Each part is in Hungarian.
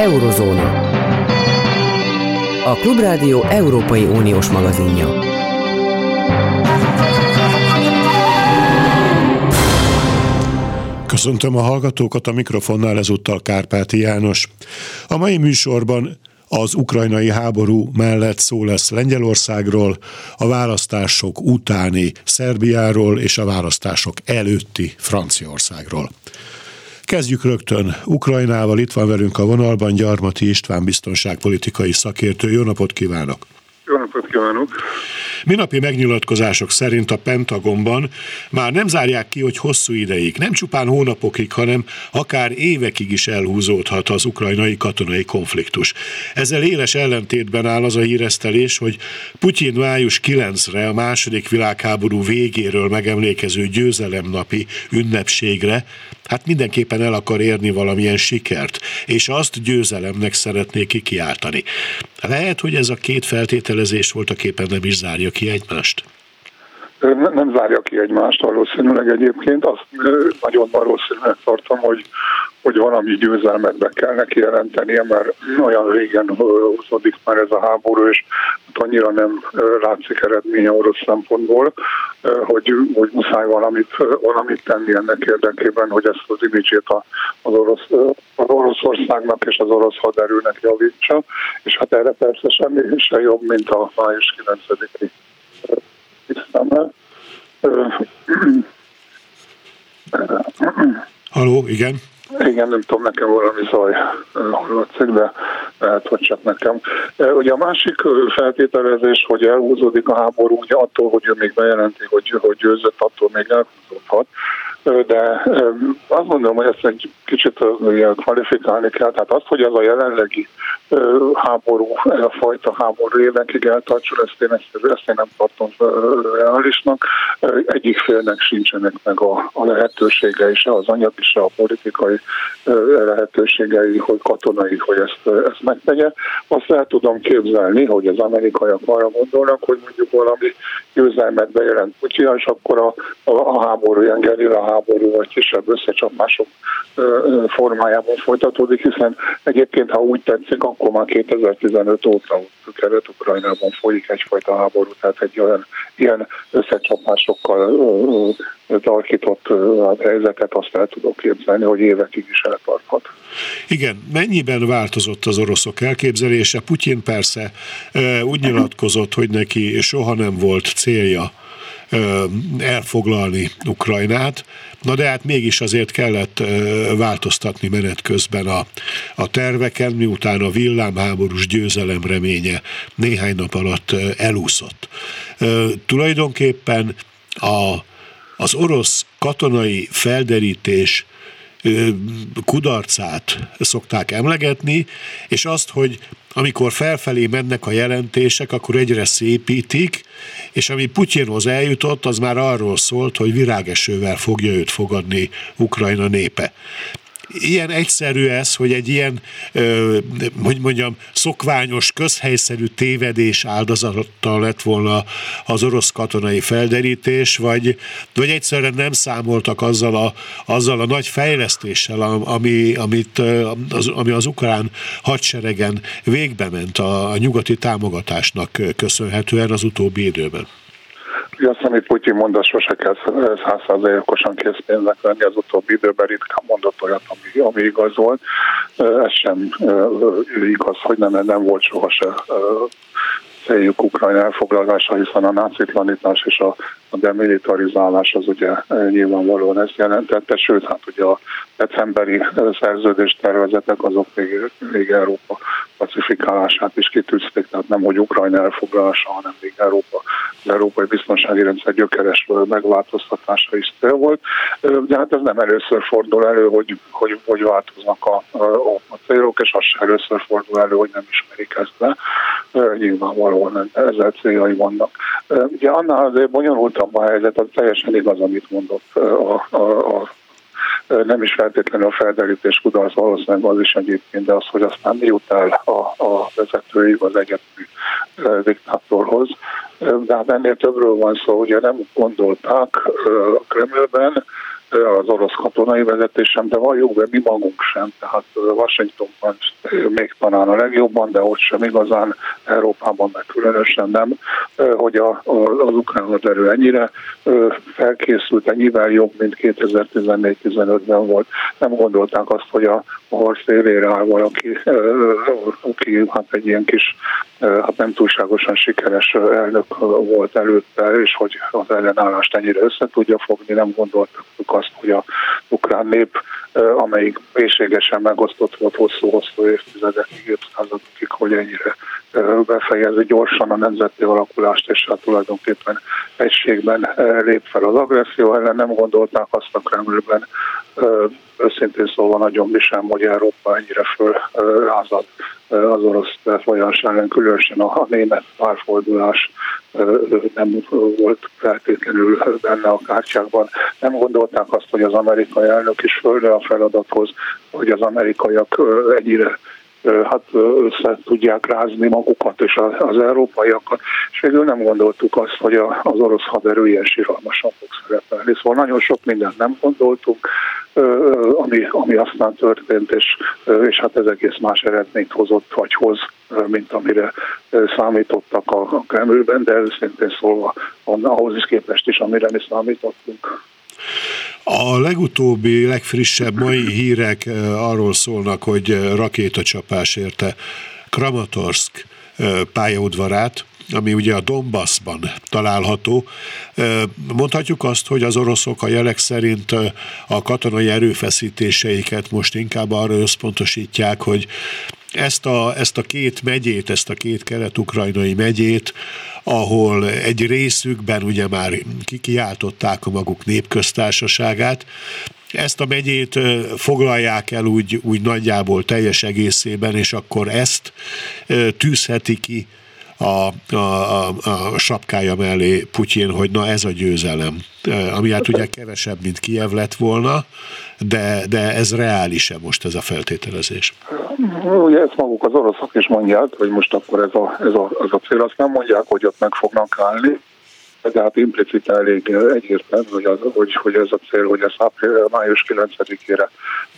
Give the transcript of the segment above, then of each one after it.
Eurozóna. A Klubrádió Európai Uniós magazinja. Köszöntöm a hallgatókat a mikrofonnál ezúttal Kárpáti János. A mai műsorban az ukrajnai háború mellett szó lesz Lengyelországról, a választások utáni Szerbiáról és a választások előtti Franciaországról. Kezdjük rögtön Ukrajnával, itt van velünk a vonalban Gyarmati István biztonságpolitikai szakértő. Jó napot kívánok! Jó napot kívánok! Minapi megnyilatkozások szerint a Pentagonban már nem zárják ki, hogy hosszú ideig, nem csupán hónapokig, hanem akár évekig is elhúzódhat az ukrajnai katonai konfliktus. Ezzel éles ellentétben áll az a híresztelés, hogy Putyin május 9-re a második világháború végéről megemlékező győzelemnapi ünnepségre hát mindenképpen el akar érni valamilyen sikert, és azt győzelemnek szeretné kikiáltani. Lehet, hogy ez a két feltételezés voltak éppen nem is zárja ki egymást? Nem zárja ki egymást valószínűleg egyébként. Azt nagyon valószínűleg tartom, hogy hogy valami győzelmet be kell neki jelentenie, mert olyan régen húzódik már ez a háború, és hát annyira nem látszik eredménye orosz szempontból, hogy, hogy muszáj valamit, valamit tenni ennek érdekében, hogy ezt az imidzsét az, orosz, az Oroszországnak és az orosz haderőnek javítsa, és hát erre persze semmi se jobb, mint a május 9-i Haló, igen. Igen, nem tudom, nekem valami zaj hallatszik, de lehet, hogy csak nekem. Ugye a másik feltételezés, hogy elhúzódik a háború, ugye attól, hogy ő még bejelenti, hogy, hogy győzött, attól még elhúzódhat de azt mondom, hogy ezt egy kicsit kvalifikálni kell. Tehát azt, hogy az a jelenlegi háború, ez a fajta háború évekig eltartson, ezt én, ezt, én nem tartom reálisnak. Egyik félnek sincsenek meg a, a lehetőségei, se az anyagi, se a politikai lehetőségei, hogy katonai, hogy ezt, ezt megtegye. Azt el tudom képzelni, hogy az amerikaiak arra gondolnak, hogy mondjuk valami győzelmet bejelent Putyin, és akkor a, a, a háború ilyen gerilla háború vagy kisebb összecsapások formájában folytatódik, hiszen egyébként, ha úgy tetszik, akkor már 2015 óta Kelet-Ukrajnában folyik egyfajta háború, tehát egy olyan ilyen összecsapásokkal tarkított helyzetet azt el tudok képzelni, hogy évekig is eltarthat. Igen, mennyiben változott az oroszok elképzelése? Putyin persze úgy nyilatkozott, hogy neki soha nem volt célja elfoglalni Ukrajnát, na de hát mégis azért kellett változtatni menet közben a, a terveken, miután a villámháborús győzelem reménye néhány nap alatt elúszott. Tulajdonképpen a, az orosz katonai felderítés kudarcát szokták emlegetni, és azt, hogy amikor felfelé mennek a jelentések, akkor egyre szépítik, és ami Putyinhoz eljutott, az már arról szólt, hogy virágesővel fogja őt fogadni Ukrajna népe ilyen egyszerű ez, hogy egy ilyen, hogy mondjam, szokványos, közhelyszerű tévedés áldozattal lett volna az orosz katonai felderítés, vagy, vagy egyszerűen nem számoltak azzal a, azzal a nagy fejlesztéssel, ami, amit, az, ami az ukrán hadseregen végbe ment a, a nyugati támogatásnak köszönhetően az utóbbi időben. Azt, amit Putyin mond, az sose kell százszázalékosan készpénznek venni, az utóbbi időben ritkán mondott olyat, ami, ami igaz volt. Ez sem igaz, hogy nem, nem volt sohasem céljuk Ukrajna elfoglalása, hiszen a nácitlanítás és a, a demilitarizálás az ugye nyilvánvalóan ezt jelentette, sőt, hát ugye a decemberi szerződés tervezetek azok még, még Európa pacifikálását is kitűzték, tehát nem, hogy Ukrajna elfoglalása, hanem még Európa, az európai biztonsági rendszer gyökeres megváltoztatása is cél volt. De hát ez nem először fordul elő, hogy, hogy, hogy változnak a, a, a célok, és az sem először fordul elő, hogy nem ismerik ezt le. Nyilvánvalóan ezzel céljai vannak. Ugye annál azért bonyolultabb a helyzet, az teljesen igaz, amit mondott a, a, a nem is feltétlenül a felderítés kudarc, valószínűleg az is egyébként, de az, hogy aztán mi jut el a, a vezetői az egyetemi diktátorhoz. De hát ennél többről van szó, ugye nem gondolták a Kremlben, az orosz katonai vezetésem, de valljuk be, mi magunk sem. Tehát Washingtonban még talán a legjobban, de ott sem igazán, Európában meg különösen nem, hogy a, a, az ukrán haderő ennyire felkészült, ennyivel jobb, mint 2014-15-ben volt. Nem gondolták azt, hogy a, a harc élére áll valaki, aki hát egy ilyen kis, hát nem túlságosan sikeres elnök volt előtte, és hogy az ellenállást ennyire össze tudja fogni, nem gondoltuk azt, hogy a ukrán nép, amelyik mélységesen megosztott volt hosszú-hosszú évtizedekig, évszázadokig, hogy ennyire befejezi gyorsan a nemzeti alakulást, és hát tulajdonképpen egységben lép fel az agresszió ellen. Nem gondolták azt a Kremlben, őszintén szólva nagyon mi sem, hogy Európa ennyire fölrázad az orosz folyamás ellen, különösen a, német párfordulás nem volt feltétlenül benne a kártyákban. Nem gondolták azt, hogy az amerikai elnök is földre feladathoz, hogy az amerikaiak ennyire hát össze tudják rázni magukat és az európaiakat, és végül nem gondoltuk azt, hogy az orosz haderő ilyen síralmasan fog szerepelni. Szóval nagyon sok mindent nem gondoltunk, ami, ami aztán történt, és, és hát ez egész más eredményt hozott, vagy hoz, mint amire számítottak a, a Kremlben, de őszintén szólva ahhoz is képest is, amire mi számítottunk. A legutóbbi, legfrissebb mai hírek arról szólnak, hogy rakétacsapás érte Kramatorsk pályaudvarát, ami ugye a Donbassban található. Mondhatjuk azt, hogy az oroszok a jelek szerint a katonai erőfeszítéseiket most inkább arra összpontosítják, hogy ezt a, ezt a két megyét, ezt a két kelet-ukrajnai megyét, ahol egy részükben ugye már kikiáltották a maguk népköztársaságát, ezt a megyét foglalják el úgy, úgy nagyjából teljes egészében, és akkor ezt tűzheti ki a, a, a, a sapkája mellé Putyin, hogy na ez a győzelem. Ami hát ugye kevesebb, mint Kiev lett volna, de, de ez reális-e most ez a feltételezés? Ugye ezt maguk az oroszok is mondják, hogy most akkor ez a, ez a, az a cél, azt nem mondják, hogy ott meg fognak állni, de hát implicite elég egyértelmű, hogy, az, hogy, hogy ez a cél, hogy ez április, május 9-ére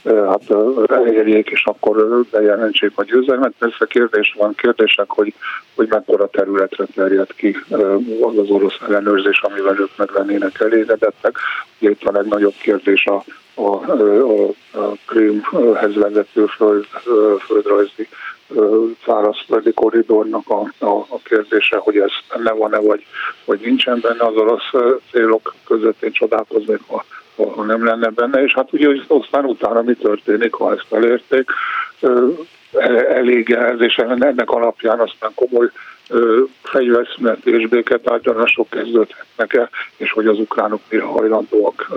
hát elérjék, és akkor bejelentsék a győzelmet. Persze kérdés van, kérdések, hogy, hogy mekkora területre terjed ki az az orosz ellenőrzés, amivel ők meg lennének elégedettek. Ugye itt a legnagyobb kérdés a, a, a, a Krímhez vezető föld, földrajzi szárazföldi koridornak a, a, a kérdése, hogy ez benne van-e, vagy, vagy nincsen benne az orosz célok között, én csodálkoznék, ha, ha nem lenne benne, és hát ugye aztán utána mi történik, ha ezt elérték, elég ez, és ennek alapján aztán komoly fegyverszünet és béketárgyalások kezdődhetnek el, és hogy az ukránok mire hajlandóak,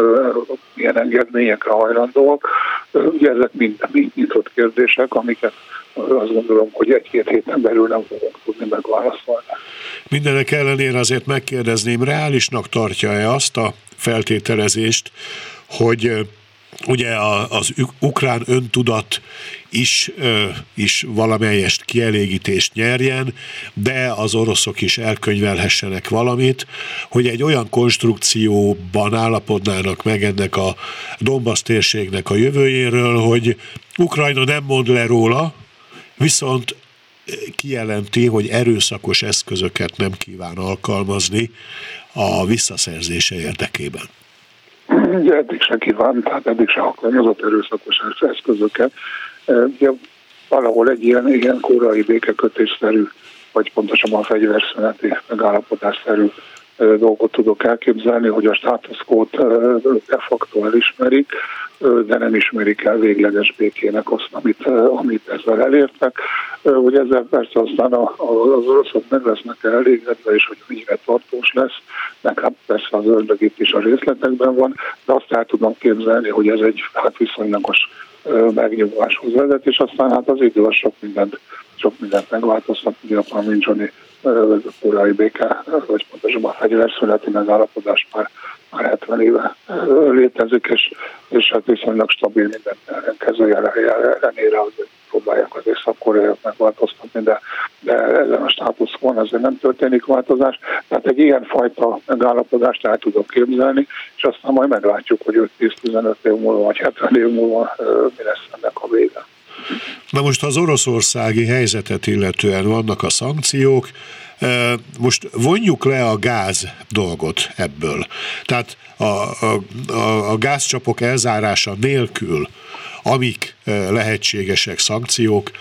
milyen engedményekre hajlandóak. Ugye ezek mind, mind nyitott kérdések, amiket azt gondolom, hogy egy-két héten belül nem fogunk tudni megválaszolni. Mindenek ellenére azért megkérdezném, reálisnak tartja-e azt a feltételezést, hogy ugye az ukrán öntudat is, is valamelyest kielégítést nyerjen, de az oroszok is elkönyvelhessenek valamit, hogy egy olyan konstrukcióban állapodnának meg ennek a Donbass térségnek a jövőjéről, hogy Ukrajna nem mond le róla, viszont kijelenti, hogy erőszakos eszközöket nem kíván alkalmazni a visszaszerzése érdekében. Ugye eddig se kíván, tehát eddig se alkalmazott erőszakos eszközöket. Ugye valahol egy ilyen, ilyen korai békekötésszerű, vagy pontosabban fegyverszüneti megállapodásszerű dolgot tudok elképzelni, hogy a státuszkót de facto elismerik, de nem ismerik el végleges békének azt, amit, amit ezzel elértek. Hogy ezzel persze aztán az oroszok meg lesznek elégedve, és hogy mennyire tartós lesz, meg hát persze az ördög itt is a részletekben van, de azt el tudom képzelni, hogy ez egy hát viszonylagos megnyugváshoz vezet, és aztán hát az idő az sok mindent, sok mindent megváltoztat, ugye a Palmincsoni korai béke, vagy pontosabban a fegyverszüneti megállapodás már már 70 éve létezik, és, és hát viszonylag stabil minden ellenkező ellenére, hogy próbálják az észak megváltoztatni, de, de ezen a státuszon azért nem történik változás. Tehát egy ilyen fajta megállapodást el tudok képzelni, és aztán majd meglátjuk, hogy 5-10-15 év múlva, vagy 70 év múlva mi lesz ennek a vége. Na most az oroszországi helyzetet illetően vannak a szankciók, most vonjuk le a gáz dolgot ebből. Tehát a, a, a, a gázcsapok elzárása nélkül, amik lehetségesek szankciók,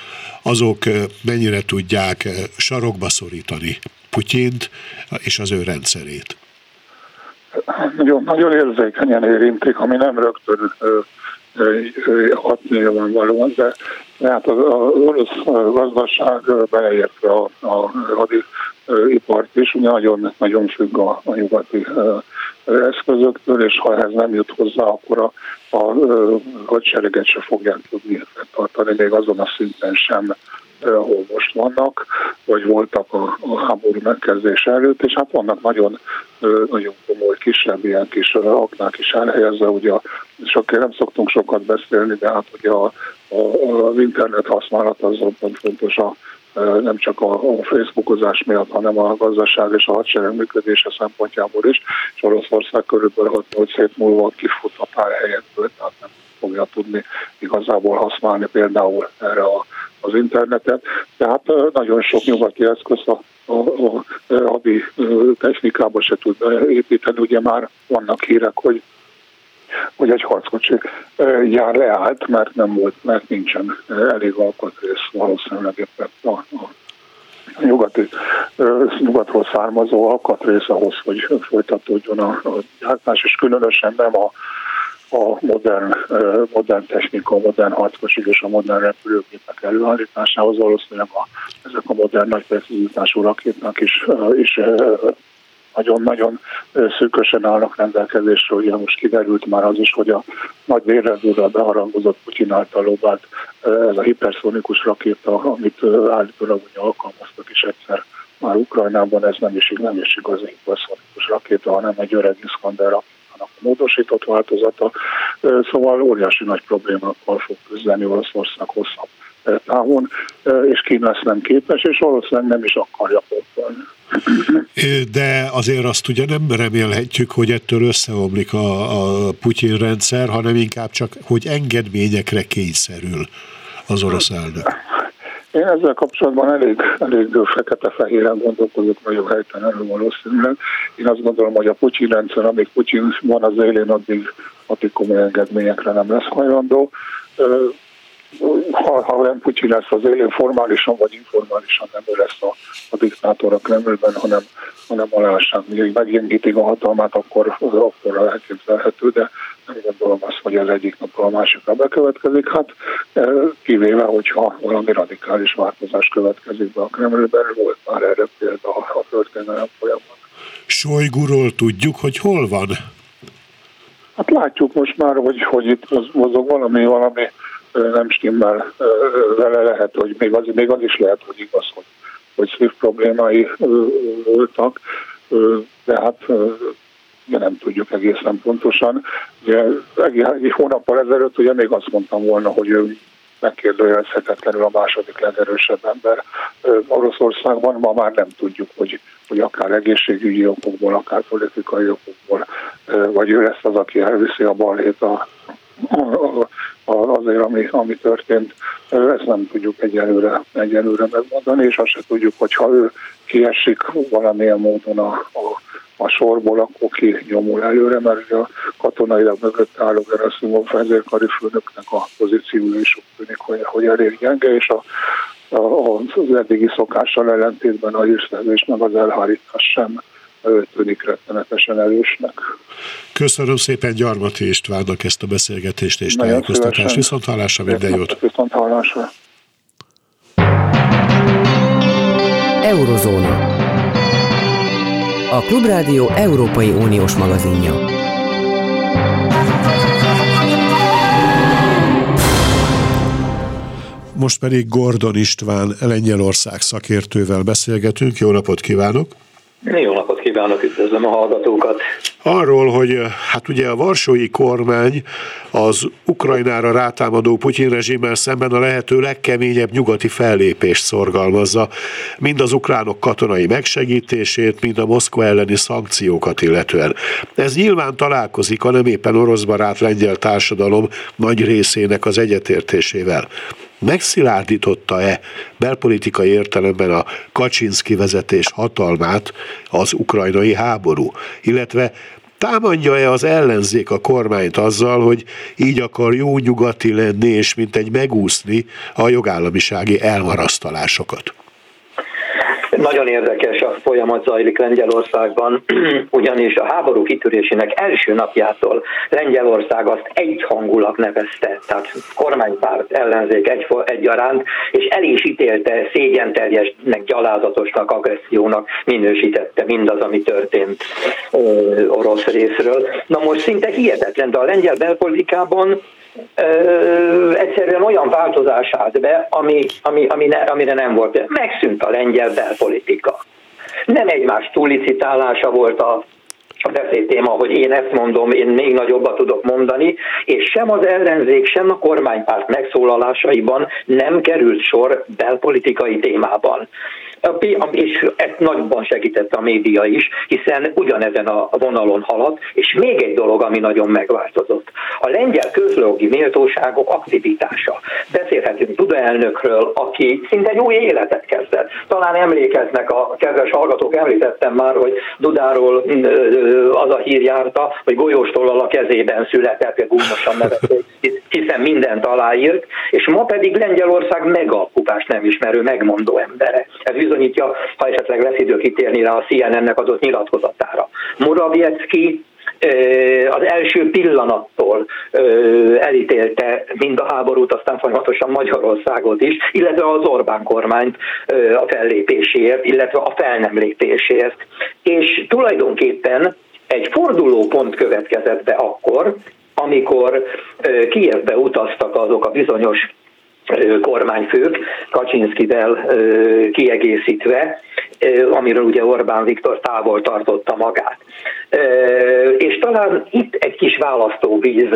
azok mennyire tudják sarokba szorítani Putyint és az ő rendszerét. Nagyon, nagyon érzékenyen érintik, ami nem rögtön hat nyilvánvalóan, de hát az, az orosz gazdaság beleértve a, a hadi ipart is, nagyon, nagyon függ a, a nyugati eszközöktől, és ha ez nem jut hozzá, akkor a, a hadsereget se fogják tudni tartani, még azon a szinten sem, ahol most vannak, vagy voltak a, a háború megkezdés előtt, és hát vannak nagyon, nagyon komoly kisebb ilyen kis aknák is elhelyezve, ugye sok, nem szoktunk sokat beszélni, de hát ugye a, a, az internet használat az fontos a nem csak a, a Facebookozás miatt, hanem a gazdaság és a hadsereg működése szempontjából is, és Oroszország körülbelül 6-8 hét múlva kifut a pár helyekből, tehát nem fogja tudni igazából használni például erre a, az internetet. Tehát nagyon sok nyugati eszköz a, a, a, a hadi technikába se tud építeni. Ugye már vannak hírek, hogy hogy egy harckocsi jár leállt, mert nem volt, mert nincsen elég alkatrész valószínűleg éppen a a nyugati, nyugatról származó alkatrész ahhoz, hogy folytatódjon a, a gyártás, és különösen nem a, a modern, modern technika, a modern harckosik és a modern repülőgépek előállításához valószínűleg a, ezek a modern nagy precizitású rakéták is, is nagyon-nagyon szűkösen állnak rendelkezésre. Ugye most kiderült már az is, hogy a nagy vérrendúrral beharangozott Putyin által lobált ez a hiperszonikus rakéta, amit állítólag ugye alkalmaztak is egyszer már Ukrajnában, ez nem is, nem is igazi hiperszonikus rakéta, hanem egy öreg Iskander a módosított változata. Szóval óriási nagy problémákkal fog küzdeni Oroszország hosszabb távon, és Kína ezt nem képes, és valószínűleg nem is akarja pótolni. De azért azt ugye nem remélhetjük, hogy ettől összeomlik a, a Putyin rendszer, hanem inkább csak, hogy engedményekre kényszerül az orosz elnök. Én ezzel kapcsolatban elég, elég fekete-fehéren gondolkozok nagyon helytelenül valószínűleg. Én azt gondolom, hogy a Putyin rendszer, amíg Putyin van az élén, addig, addig komoly engedményekre nem lesz hajlandó ha, ha nem Putyin lesz az élén, formálisan vagy informálisan nem ő lesz a, a diktátor a Kremlben, hanem, hanem alássák, még meggyengítik a hatalmát, akkor, akkor elképzelhető, de nem gondolom azt, hogy az egyik napról a másikra bekövetkezik. Hát e, kivéve, hogyha valami radikális változás következik be a Kremlben, volt már erre példa a történelem folyamat. Sojguról tudjuk, hogy hol van? Hát látjuk most már, hogy, hogy itt mozog valami, valami nem stimmel vele, lehet, hogy még az, még az is lehet, hogy igaz, hogy, hogy SWIFT problémái voltak, de hát ugye nem tudjuk egészen pontosan. Ugye egy, hónappal ezelőtt ugye még azt mondtam volna, hogy ő megkérdőjelezhetetlenül a második legerősebb ember Oroszországban. Ma már nem tudjuk, hogy, hogy akár egészségügyi okokból, akár politikai okokból, vagy ő lesz az, aki elviszi a balhét a, a, azért, ami, ami történt, ezt nem tudjuk egyelőre, egyelőre megmondani, és azt se tudjuk, hogy ha ő kiesik valamilyen módon a, a, a sorból, akkor ki nyomul előre, mert a katonailag mögött álló Gerasimov vezérkari főnöknek a pozíciója is úgy tűnik, hogy, hogy elég gyenge, és a, a, az eddigi szokással ellentétben a hírszerzés meg az elhárítás sem tűnik rettenetesen erősnek. Köszönöm szépen Gyarmati Istvánnak ezt a beszélgetést és tájékoztatást. Viszont hallásra, minden jót! Viszont hallásra. Eurozóna. A Klubrádió Európai Uniós magazinja. Most pedig Gordon István Lengyelország szakértővel beszélgetünk. Jó napot kívánok! Jó napot kívánok, üdvözlöm a hallgatókat! Arról, hogy hát ugye a varsói kormány az Ukrajnára rátámadó Putyin rezsimmel szemben a lehető legkeményebb nyugati fellépést szorgalmazza, mind az ukránok katonai megsegítését, mind a Moszkva elleni szankciókat illetően. Ez nyilván találkozik a nem éppen orosz barát lengyel társadalom nagy részének az egyetértésével megszilárdította-e belpolitikai értelemben a Kaczynszki vezetés hatalmát az ukrajnai háború, illetve támadja-e az ellenzék a kormányt azzal, hogy így akar jó nyugati lenni, és mint egy megúszni a jogállamisági elmarasztalásokat? Nagyon érdekes a folyamat zajlik Lengyelországban, ugyanis a háború kitörésének első napjától Lengyelország azt egyhangulat nevezte, tehát kormánypárt ellenzék egy, egyaránt, és el is ítélte szégyenteljesnek, gyalázatosnak, agressziónak minősítette mindaz, ami történt ö, orosz részről. Na most szinte hihetetlen, de a lengyel belpolitikában ö, egyszerűen olyan változás állt be, ami, ami, ami ne, amire nem volt. Megszűnt a lengyel belpolitika. Nem egymás túlicitálása volt a a beszédtéma, hogy én ezt mondom, én még nagyobbat tudok mondani, és sem az ellenzék, sem a kormánypárt megszólalásaiban nem került sor belpolitikai témában és ezt nagyban segítette a média is, hiszen ugyanezen a vonalon halad, és még egy dolog, ami nagyon megváltozott. A lengyel közlogi méltóságok aktivitása. Beszélhetünk Duda elnökről, aki szinte egy új életet kezdett. Talán emlékeznek a kedves hallgatók, említettem már, hogy Dudáról az a hír járta, hogy golyóstollal a kezében született, gúnyosan nevezték, hiszen mindent aláírt, és ma pedig Lengyelország megakupás nem ismerő, megmondó embere. Ez bizonyítja, ha esetleg lesz idő kitérni rá a CNN-nek adott nyilatkozatára. Morawiecki az első pillanattól elítélte mind a háborút, aztán folyamatosan Magyarországot is, illetve az Orbán kormányt a fellépéséért, illetve a fel nem lépésért. És tulajdonképpen egy fordulópont következett be akkor, amikor Kijevbe utaztak azok a bizonyos kormányfők, Kaczynszkivel kiegészítve, amiről ugye Orbán Viktor távol tartotta magát. És talán itt egy kis választóvíz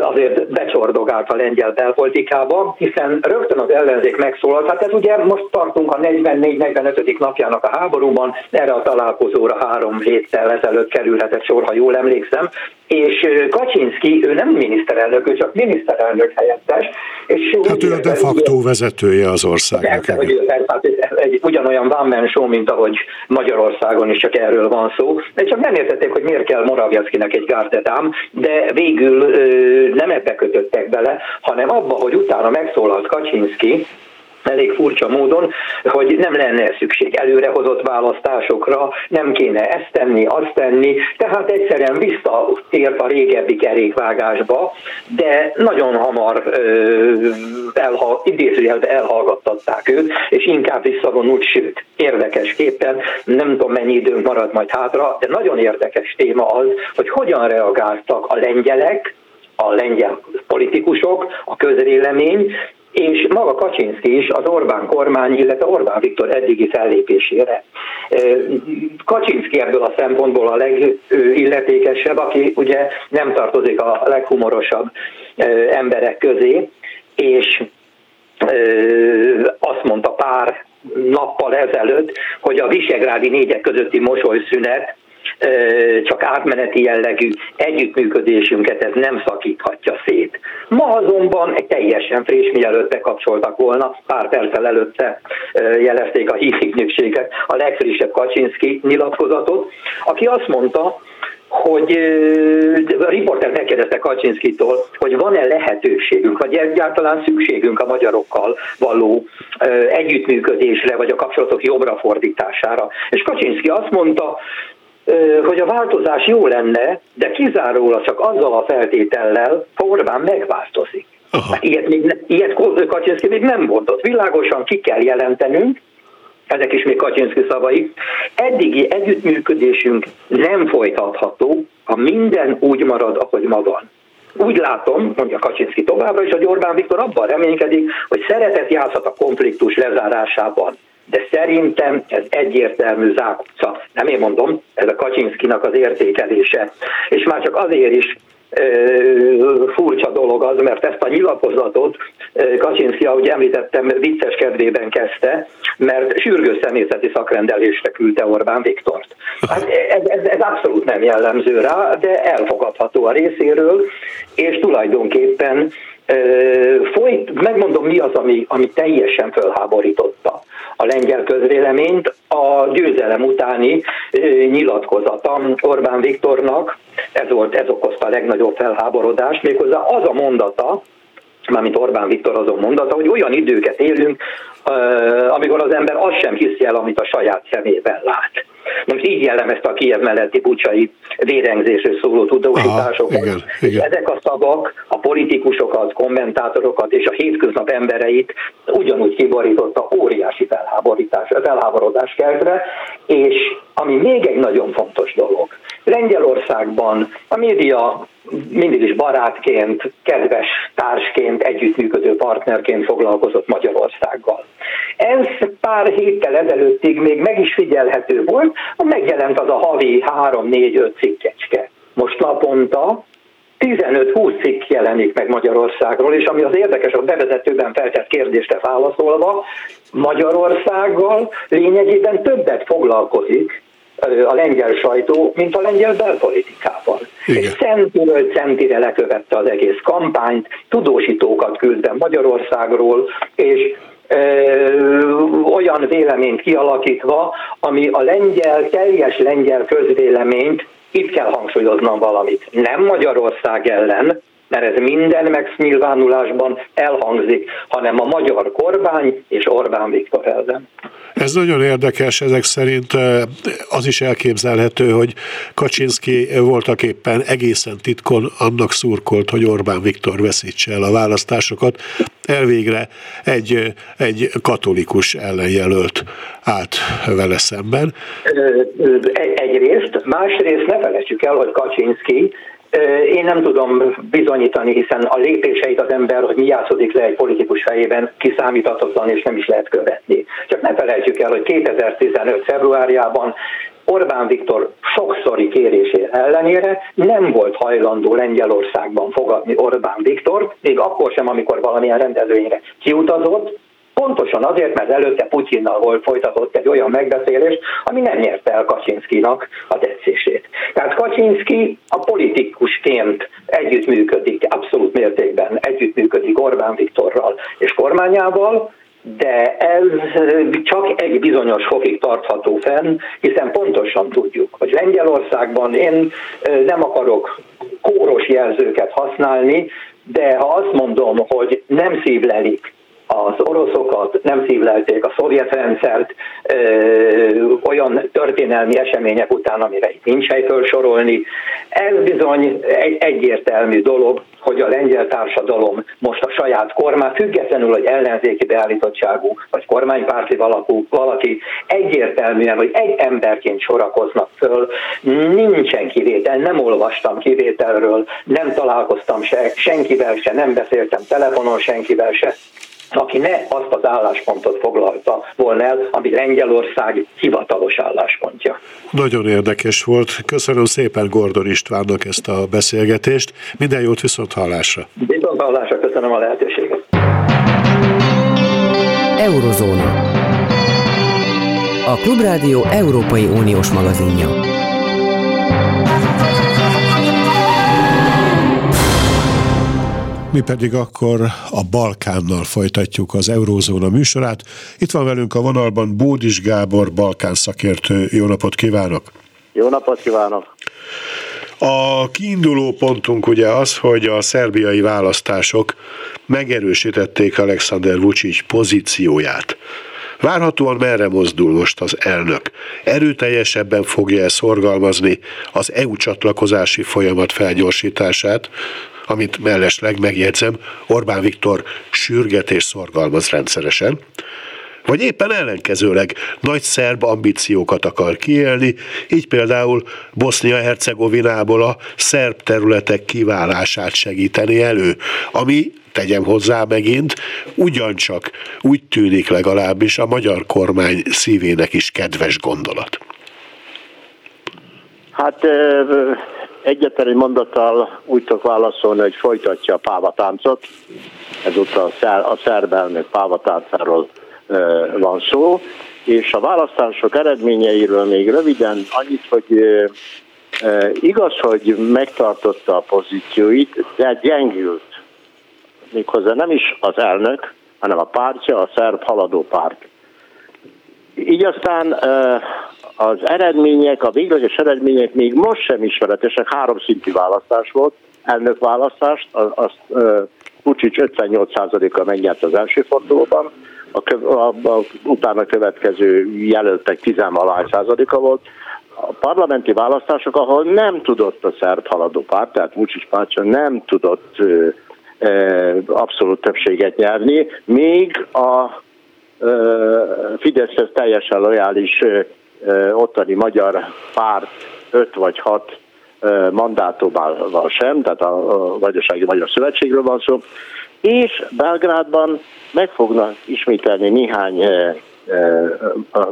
azért becsordogált a lengyel belpolitikába, hiszen rögtön az ellenzék megszólalt. Hát ez ugye most tartunk a 44-45. napjának a háborúban, erre a találkozóra három héttel ezelőtt kerülhetett sor, ha jól emlékszem, és Kaczynski, ő nem miniszterelnök, ő csak miniszterelnök helyettes. És hát ő a de facto vezetője az országnak. Persze, hogy ő hát egy ugyanolyan one show, mint ahogy Magyarországon is csak erről van szó. De csak nem értették, hogy miért kell Morawieckinek egy gárdetám, de végül nem ebbe kötöttek bele, hanem abba, hogy utána megszólalt Kaczynski, elég furcsa módon, hogy nem lenne szükség előrehozott választásokra, nem kéne ezt tenni, azt tenni, tehát egyszerűen visszatért a régebbi kerékvágásba, de nagyon hamar elha, idézőjelben elhallgattatták őt, és inkább visszavonult, sőt, érdekesképpen, nem tudom mennyi időnk marad majd hátra, de nagyon érdekes téma az, hogy hogyan reagáltak a lengyelek, a lengyel politikusok, a közvélemény, és maga Kaczynszki is az Orbán kormány, illetve Orbán Viktor eddigi fellépésére. Kaczynszki ebből a szempontból a legilletékesebb, aki ugye nem tartozik a leghumorosabb emberek közé, és azt mondta pár nappal ezelőtt, hogy a visegrádi négyek közötti mosolyszünet csak átmeneti jellegű együttműködésünket ez nem szakíthatja szét. Ma azonban teljesen friss, mielőtt bekapcsoltak volna, pár perccel előtte jelezték a hírügynökséget a legfrissebb Kaczynszki nyilatkozatot, aki azt mondta, hogy a riporter megkérdezte Kaczynszkitól, hogy van-e lehetőségünk, vagy egyáltalán szükségünk a magyarokkal való együttműködésre, vagy a kapcsolatok jobbra fordítására. És Kaczynszki azt mondta, hogy a változás jó lenne, de kizárólag csak azzal a feltétellel, ha Orbán megváltozik. Hát ilyet, még, ilyet Kaczynszki még nem mondott. Világosan ki kell jelentenünk, ezek is még Kaczynszki szavai, eddigi együttműködésünk nem folytatható, ha minden úgy marad, ahogy ma van. Úgy látom, mondja Kaczynszki továbbra is, hogy Orbán Viktor abban reménykedik, hogy szeretet játszhat a konfliktus lezárásában de szerintem ez egyértelmű zsákutca. Nem én mondom, ez a Kaczynszkinak az értékelése. És már csak azért is furcsa dolog az, mert ezt a nyilatkozatot Kaczynszki, ahogy említettem, vicces kedvében kezdte, mert sürgő személyzeti szakrendelésre küldte Orbán Viktort. Hát ez, ez, ez abszolút nem jellemző rá, de elfogadható a részéről, és tulajdonképpen folyt, megmondom mi az, ami, ami teljesen fölháborította a lengyel közvéleményt. A győzelem utáni nyilatkozata Orbán Viktornak, ez volt, ez okozta a legnagyobb felháborodást, méghozzá az a mondata, mármint Orbán Viktor azon mondata, hogy olyan időket élünk, amikor az ember azt sem hiszi el, amit a saját szemében lát. Most így jellemezte a Kiev melletti bucsai vérengzésről szóló tudósításokat. Aha, igen, igen. Ezek a szavak a politikusokat, kommentátorokat és a hétköznap embereit ugyanúgy kiborította óriási felháborítás, felháborodás keltre, és ami még egy nagyon fontos dolog, Lengyelországban a média mindig is barátként, kedves társként, együttműködő partnerként foglalkozott Magyarországgal. Ez pár héttel ezelőttig még meg is figyelhető volt, megjelent az a havi 3-4-5 cikkecske. Most naponta 15-20 cikk jelenik meg Magyarországról, és ami az érdekes, a bevezetőben feltett kérdésre válaszolva, Magyarországgal lényegében többet foglalkozik, a lengyel sajtó, mint a lengyel belpolitikával. És centiről centire lekövette az egész kampányt, tudósítókat küldtem Magyarországról, és olyan véleményt kialakítva, ami a lengyel, teljes lengyel közvéleményt, itt kell hangsúlyoznom valamit, nem Magyarország ellen, mert ez minden megnyilvánulásban elhangzik, hanem a magyar kormány és Orbán Viktor ellen. Ez nagyon érdekes, ezek szerint az is elképzelhető, hogy Kaczynszki voltak éppen egészen titkon annak szurkolt, hogy Orbán Viktor veszítse el a választásokat. Elvégre egy, egy katolikus ellenjelölt állt vele szemben. Egyrészt, másrészt ne felejtsük el, hogy Kaczynszki én nem tudom bizonyítani, hiszen a lépéseit az ember, hogy mi játszódik le egy politikus fejében, kiszámíthatatlan és nem is lehet követni. Csak ne felejtsük el, hogy 2015. februárjában Orbán Viktor sokszori kérésé ellenére nem volt hajlandó Lengyelországban fogadni Orbán Viktor, még akkor sem, amikor valamilyen rendezvényre kiutazott, Pontosan azért, mert előtte Putyinnal folytatott egy olyan megbeszélés, ami nem nyerte el Kaczynszkinak a tetszését. Tehát Kaczynszki a politikusként együttműködik, abszolút mértékben együttműködik Orbán Viktorral és kormányával, de ez csak egy bizonyos fokig tartható fenn, hiszen pontosan tudjuk, hogy Lengyelországban én nem akarok kóros jelzőket használni, de ha azt mondom, hogy nem szívlelik az oroszokat, nem szívlelték a szovjet rendszert ö, olyan történelmi események után, amire itt nincs hely felsorolni. Ez bizony egy egyértelmű dolog, hogy a lengyel társadalom most a saját kormány, függetlenül, hogy ellenzéki beállítottságú, vagy kormánypárti valakú, valaki egyértelműen, hogy egy emberként sorakoznak föl, nincsen kivétel, nem olvastam kivételről, nem találkoztam se, senkivel se, nem beszéltem telefonon senkivel se, aki ne azt az álláspontot foglalta volna el, ami Lengyelország hivatalos álláspontja. Nagyon érdekes volt. Köszönöm szépen Gordon Istvánnak ezt a beszélgetést. Minden jót viszont hallásra. Viszont hallásra, köszönöm a lehetőséget. Eurozóna. A Klubrádió Európai Uniós magazinja. Mi pedig akkor a Balkánnal folytatjuk az Eurózóna műsorát. Itt van velünk a vonalban Bódis Gábor, Balkán szakértő. Jó napot kívánok! Jó napot kívánok! A kiinduló pontunk ugye az, hogy a szerbiai választások megerősítették Alexander Vucic pozícióját. Várhatóan merre mozdul most az elnök? Erőteljesebben fogja-e szorgalmazni az EU csatlakozási folyamat felgyorsítását, amit mellesleg megjegyzem, Orbán Viktor sürget és szorgalmaz rendszeresen, vagy éppen ellenkezőleg nagy szerb ambíciókat akar kiélni, így például Bosznia-Hercegovinából a szerb területek kiválását segíteni elő, ami tegyem hozzá megint, ugyancsak úgy tűnik legalábbis a magyar kormány szívének is kedves gondolat. Hát egyetlen egy mondattal úgy tudok válaszolni, hogy folytatja a pávatáncot. Ezúttal a szerb elnök pávatáncáról van szó. És a választások eredményeiről még röviden annyit, hogy igaz, hogy megtartotta a pozícióit, de gyengült. Méghozzá nem is az elnök, hanem a pártja, a szerb haladó párt. Így aztán az eredmények, a végleges eredmények még most sem ismeretesek, három szintű választás volt, elnökválasztást, azt Pucsics 58%-kal megnyert az első fordulóban, a, a, a utána következő jelöltek 10 százaléka volt. A parlamenti választások, ahol nem tudott a szerb haladó párt, tehát Vucic pártja nem tudott ö, ö, abszolút többséget nyerni, még a Fideszhez teljesen lojális ottani magyar párt 5 vagy 6 mandátumával sem, tehát a Vajdasági Magyar Szövetségről van szó, és Belgrádban meg fognak ismételni néhány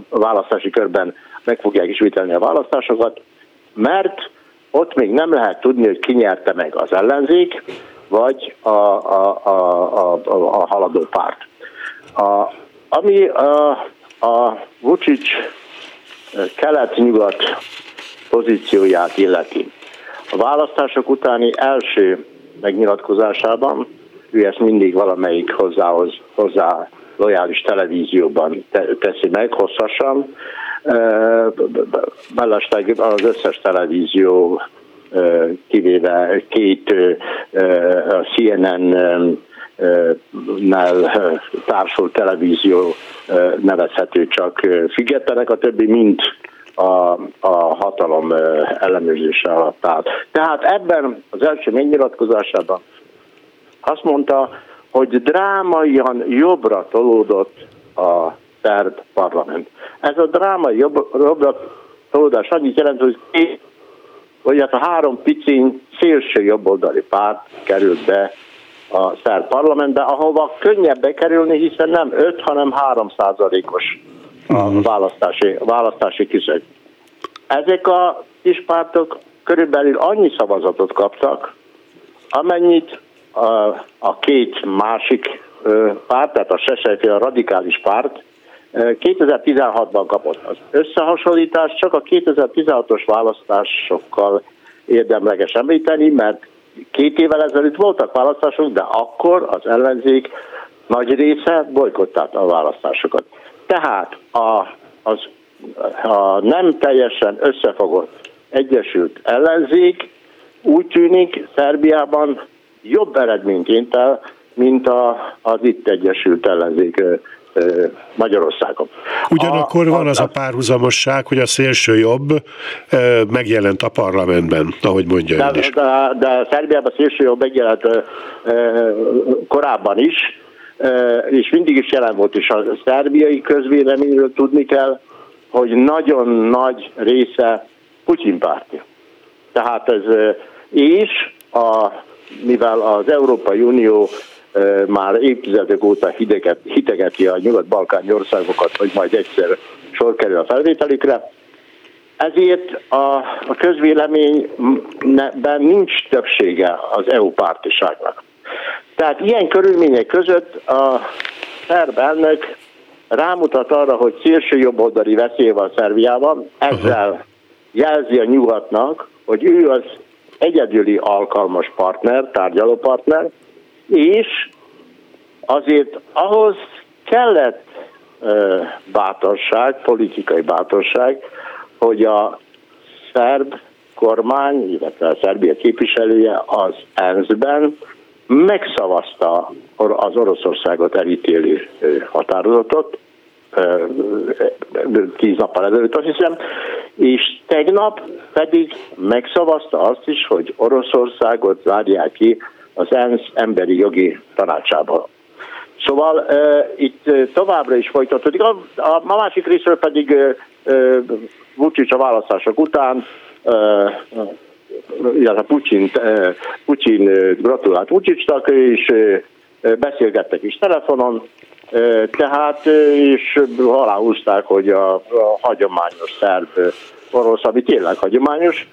választási körben meg fogják ismételni a választásokat, mert ott még nem lehet tudni, hogy ki nyerte meg az ellenzék, vagy a, a, a, a, a haladó párt. A, ami a, a Vucic kelet-nyugat pozícióját illeti. A választások utáni első megnyilatkozásában, ő ezt mindig valamelyik hozzához, hozzá lojális televízióban teszi meg hosszasan, mellesleg az összes televízió kivéve két a CNN nál társult televízió nevezhető csak függetlenek, a többi mind a, a hatalom ellenőrzése alatt áll. Tehát ebben az első megnyilatkozásában azt mondta, hogy drámaian jobbra tolódott a szerb parlament. Ez a drámai jobb, jobbra tolódás annyit jelent, hogy hogy hát a három picin szélső jobboldali párt került be a szerb parlamentbe, ahova könnyebb bekerülni, hiszen nem 5, hanem 3 százalékos a mhm. választási, választási küszög. Ezek a kis pártok körülbelül annyi szavazatot kaptak, amennyit a, a két másik párt, tehát a Sesejfi, a radikális párt 2016-ban kapott. Az összehasonlítás csak a 2016-os választásokkal érdemleges említeni, mert két évvel ezelőtt voltak választások, de akkor az ellenzék nagy része bolykottált a választásokat. Tehát a, az, a nem teljesen összefogott Egyesült Ellenzék úgy tűnik Szerbiában jobb eredményt ért el, mint a, az itt Egyesült Ellenzék Magyarországon. Ugyanakkor a, van az a párhuzamosság, hogy a szélső jobb megjelent a parlamentben, ahogy mondja de, is. De, de Szerbiában a szélső jobb megjelent korábban is, és mindig is jelen volt, és a szerbiai közvéleményről tudni kell, hogy nagyon nagy része Putyin párti. Tehát ez, és a, mivel az Európai Unió már évtizedek óta hideget, hitegeti a nyugat-balkáni országokat, hogy majd egyszer sor kerül a felvételükre. Ezért a, a közvéleményben nincs többsége az EU pártiságnak. Tehát ilyen körülmények között a szerb elnök rámutat arra, hogy szélső jobboldali veszély van Szerbiában, ezzel jelzi a nyugatnak, hogy ő az egyedüli alkalmas partner, tárgyalópartner, és azért ahhoz kellett bátorság, politikai bátorság, hogy a szerb kormány, illetve a Szerbia képviselője az ENSZ-ben megszavazta az Oroszországot elítélő határozatot, tíz nappal ezelőtt azt hiszem, és tegnap pedig megszavazta azt is, hogy Oroszországot zárják ki az ENSZ emberi jogi tanácsába. Szóval uh, itt továbbra is folytatódik. A, a, a másik részről pedig uh, uh, Vucic a választások után uh, illetve Pucsin, Pucsin gratulált Vucicnak, és beszélgettek is telefonon, tehát és aláhúzták, hogy a, a hagyományos szerb orosz, ami tényleg hagyományos,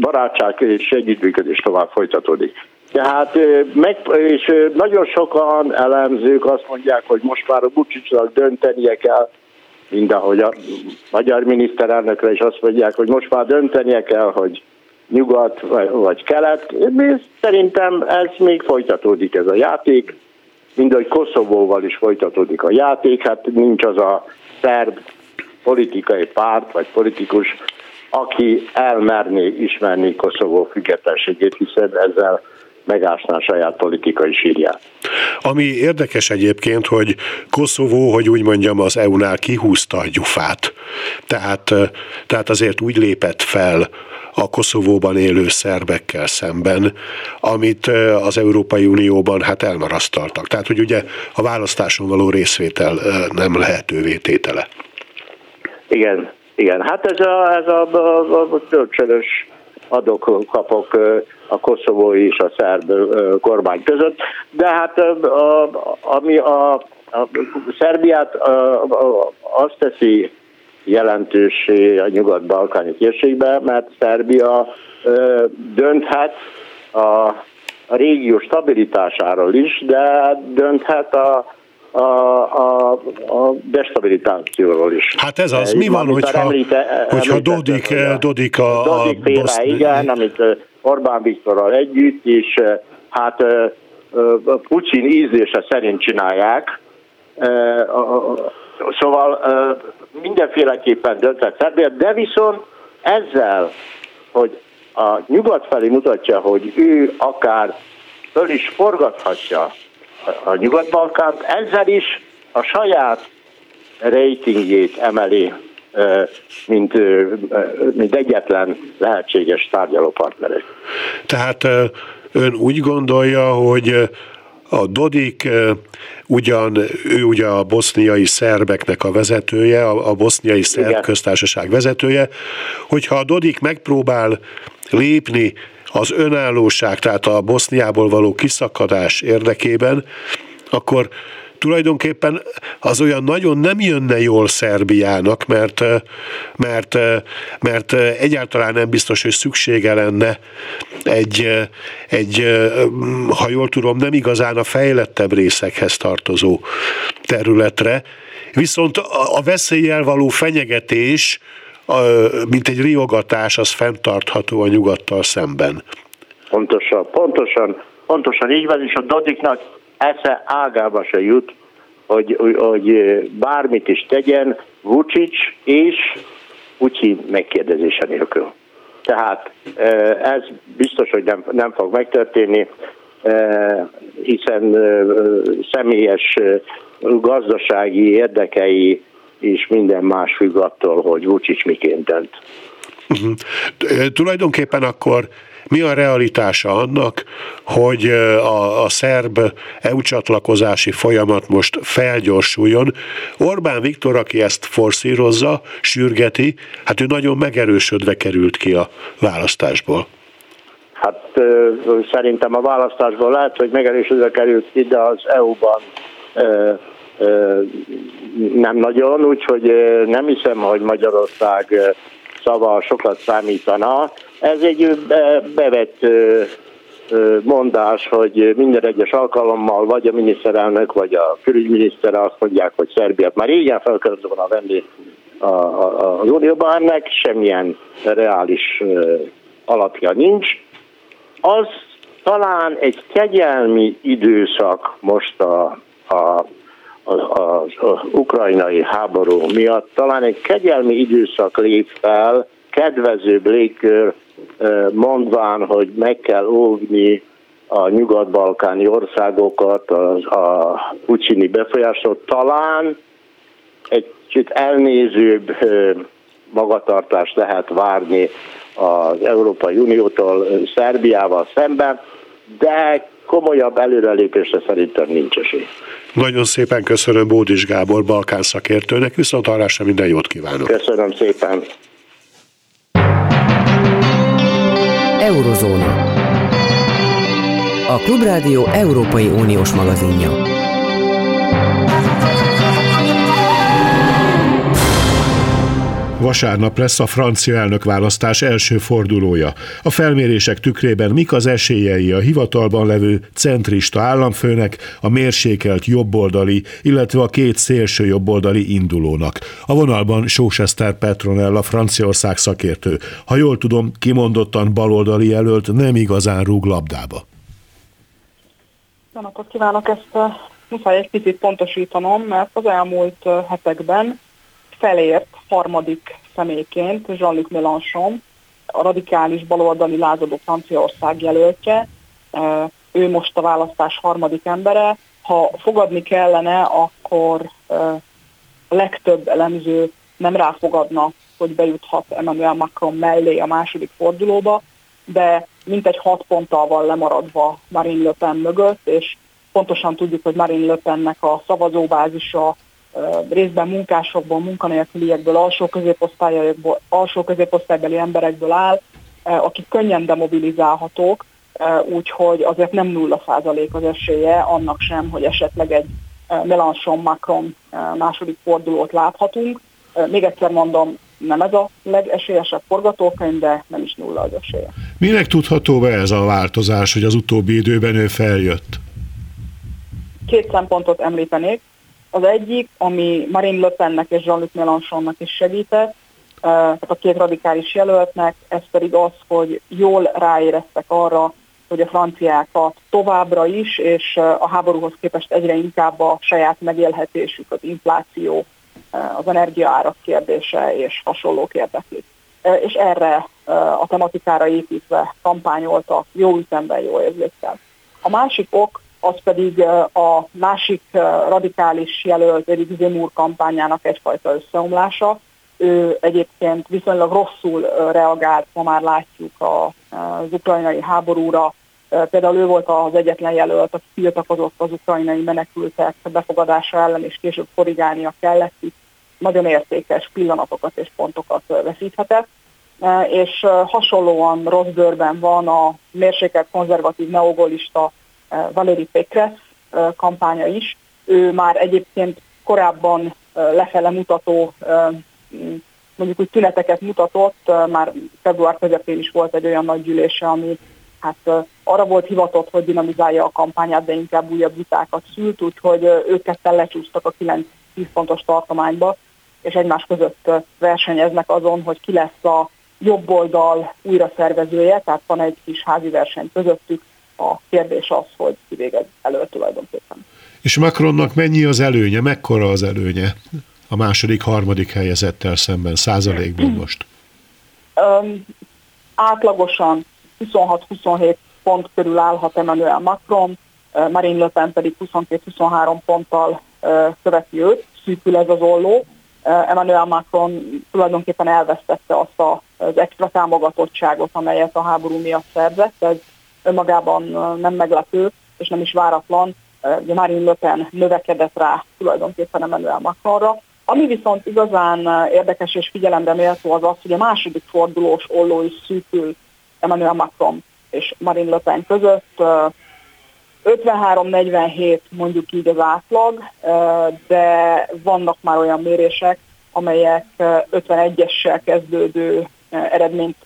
barátság és együttműködés tovább folytatódik. Tehát meg, és nagyon sokan elemzők azt mondják, hogy most már a Bucsicsnak döntenie kell, mind ahogy a magyar miniszterelnökre is azt mondják, hogy most már döntenie kell, hogy nyugat vagy kelet. Szerintem ez még folytatódik ez a játék, mind ahogy Koszovóval is folytatódik a játék, hát nincs az a szerb politikai párt vagy politikus, aki elmerné ismerni Koszovó függetlenségét, hiszen ezzel megásná saját politikai sírját. Ami érdekes egyébként, hogy Koszovó, hogy úgy mondjam, az EU-nál kihúzta a gyufát. Tehát, tehát azért úgy lépett fel a Koszovóban élő szerbekkel szemben, amit az Európai Unióban hát elmarasztaltak. Tehát, hogy ugye a választáson való részvétel nem lehetővé tétele. Igen, igen. Hát ez a, ez a, a, a kölcsönös adok-kapok a koszovói és a szerb kormány között, de hát a, ami a, a Szerbiát a, a, azt teszi jelentősé a nyugat-balkáni térségbe, mert Szerbia dönthet a, a régió stabilitásáról is, de dönthet a, a, a, a destabilizációról is. Hát ez az, mi van, hogyha, említe, hogyha Dodik, a, Dodik a, Dodik féle, Bosz... igen, amit Orbán Viktorral együtt, és hát Pucsin ízlése szerint csinálják, Szóval mindenféleképpen döntett Szerbia, de viszont ezzel, hogy a nyugat felé mutatja, hogy ő akár föl is forgathatja a Nyugat-Balkánt, ezzel is a saját rejtingjét emeli, mint, mint egyetlen lehetséges tárgyalópartnerek. Tehát ön úgy gondolja, hogy a Dodik ugyan, ő ugye a boszniai szerbeknek a vezetője, a, a boszniai szerb Igen. köztársaság vezetője, hogyha a Dodik megpróbál lépni az önállóság, tehát a Boszniából való kiszakadás érdekében, akkor tulajdonképpen az olyan nagyon nem jönne jól Szerbiának, mert, mert, mert egyáltalán nem biztos, hogy szüksége lenne egy, egy, ha jól tudom, nem igazán a fejlettebb részekhez tartozó területre. Viszont a veszélyel való fenyegetés, mint egy riogatás, az fenntartható a nyugattal szemben. Pontosan, pontosan, pontosan így van, és a Dodiknak esze ágába se jut, hogy, hogy bármit is tegyen Vucic és Pucsin megkérdezése nélkül. Tehát ez biztos, hogy nem, nem fog megtörténni, hiszen személyes gazdasági érdekei és minden más függ attól, hogy Vucic miként dönt. Uh-huh. Tulajdonképpen akkor mi a realitása annak, hogy a, a szerb EU csatlakozási folyamat most felgyorsuljon. Orbán Viktor, aki ezt forszírozza, sürgeti, hát ő nagyon megerősödve került ki a választásból. Hát szerintem a választásból lehet, hogy megerősödve került ki, de az EU-ban nem nagyon, úgyhogy nem hiszem, hogy Magyarország szava sokat számítana. Ez egy bevett mondás, hogy minden egyes alkalommal vagy a miniszterelnök, vagy a külügyminiszter azt mondják, hogy Szerbiát már régen fel kellett volna venni a, a, az Unióban, ennek semmilyen reális alapja nincs. Az talán egy kegyelmi időszak most a, a az ukrajnai háború miatt talán egy kegyelmi időszak lép fel, kedvezőbb légkör mondván, hogy meg kell óvni a nyugat-balkáni országokat, az, a pucsini befolyásot, talán egy kicsit elnézőbb magatartást lehet várni az Európai Uniótól Szerbiával szemben, de komolyabb előrelépésre szerintem nincs esély. Nagyon szépen köszönöm Bódis Gábor Balkán szakértőnek, viszont arra minden jót kívánok. Köszönöm szépen. Eurozóna. A Klubrádió Európai Uniós magazinja. Vasárnap lesz a francia elnökválasztás első fordulója. A felmérések tükrében mik az esélyei a hivatalban levő centrista államfőnek, a mérsékelt jobboldali, illetve a két szélső jobboldali indulónak. A vonalban Sósester Petronella Franciaország szakértő. Ha jól tudom, kimondottan baloldali jelölt nem igazán rúg labdába. Jó napot kívánok, ezt uh, muszáj egy picit pontosítanom, mert az elmúlt uh, hetekben felért harmadik személyként Jean-Luc Mélenchon, a radikális baloldali lázadó Franciaország jelöltje. Ő most a választás harmadik embere. Ha fogadni kellene, akkor a legtöbb elemző nem ráfogadna, hogy bejuthat Emmanuel Macron mellé a második fordulóba, de mintegy hat ponttal van lemaradva Marine Le Pen mögött, és pontosan tudjuk, hogy Marine Le Pennek a szavazóbázisa részben munkásokból, munkanélküliekből, alsó alsó középosztálybeli emberekből áll, akik könnyen demobilizálhatók, úgyhogy azért nem nulla százalék az esélye annak sem, hogy esetleg egy Melanchon-Macron második fordulót láthatunk. Még egyszer mondom, nem ez a legesélyesebb forgatókönyv, de nem is nulla az esélye. Minek tudható be ez a változás, hogy az utóbbi időben ő feljött? Két szempontot említenék. Az egyik, ami Marine Le Pennek és Jean-Luc Mélenchonnak is segített, tehát a két radikális jelöltnek, ez pedig az, hogy jól ráéreztek arra, hogy a franciákat továbbra is, és a háborúhoz képest egyre inkább a saját megélhetésük, az infláció, az energiaárak kérdése és hasonlók érdeklik. És erre a tematikára építve kampányoltak jó ütemben, jó érzékkel. A másik ok az pedig a másik radikális jelölt, Erik Zemur kampányának egyfajta összeomlása. Ő egyébként viszonylag rosszul reagált, ma már látjuk az ukrajnai háborúra. Például ő volt az egyetlen jelölt, aki tiltakozott az ukrajnai menekültek befogadása ellen, és később korrigálnia kellett itt. Nagyon értékes pillanatokat és pontokat veszíthetett és hasonlóan rossz bőrben van a mérsékelt konzervatív neogolista Valéri Pékres kampánya is. Ő már egyébként korábban lefele mutató mondjuk úgy tüneteket mutatott, már február közepén is volt egy olyan nagy gyűlése, ami hát arra volt hivatott, hogy dinamizálja a kampányát, de inkább újabb vitákat szült, úgyhogy ők ketten lecsúsztak a 9-10 pontos tartományba, és egymás között versenyeznek azon, hogy ki lesz a jobb oldal újra szervezője, tehát van egy kis házi verseny közöttük, a kérdés az, hogy kivégez elő tulajdonképpen. És Macronnak mennyi az előnye, mekkora az előnye a második, harmadik helyezettel szemben százalékban most? Um, átlagosan 26-27 pont körül állhat Emmanuel Macron, Marine Le Pen pedig 22-23 ponttal követi őt, szűkül ez az olló. Emmanuel Macron tulajdonképpen elvesztette azt az extra támogatottságot, amelyet a háború miatt szerzett. Ez önmagában nem meglepő, és nem is váratlan. Ugye Marine Le Pen növekedett rá tulajdonképpen Emmanuel Macronra. Ami viszont igazán érdekes és figyelemre méltó az az, hogy a második fordulós olló is szűkül Emmanuel Macron és Marine Le Pen között. 53-47 mondjuk így az átlag, de vannak már olyan mérések, amelyek 51-essel kezdődő eredményt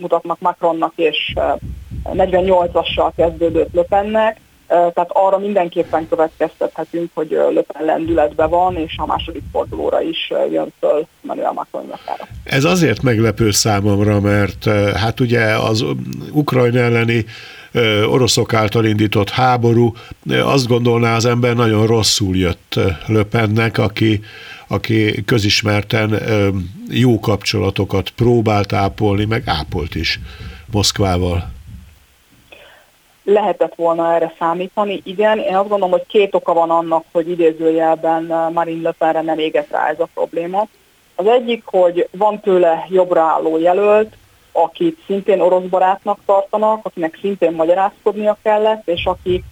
mutatnak Macronnak és 48-assal kezdődött Löpennek, tehát arra mindenképpen következtethetünk, hogy Löpen lendületben van, és a második fordulóra is jön föl Manuel Macron. Ez azért meglepő számomra, mert hát ugye az Ukrajna elleni oroszok által indított háború, azt gondolná az ember nagyon rosszul jött Löpennek, aki, aki közismerten jó kapcsolatokat próbált ápolni, meg ápolt is Moszkvával lehetett volna erre számítani. Igen, én azt gondolom, hogy két oka van annak, hogy idézőjelben uh, Marine Le Penre nem éget rá ez a probléma. Az egyik, hogy van tőle jobbra álló jelölt, akit szintén orosz barátnak tartanak, akinek szintén magyarázkodnia kellett, és aki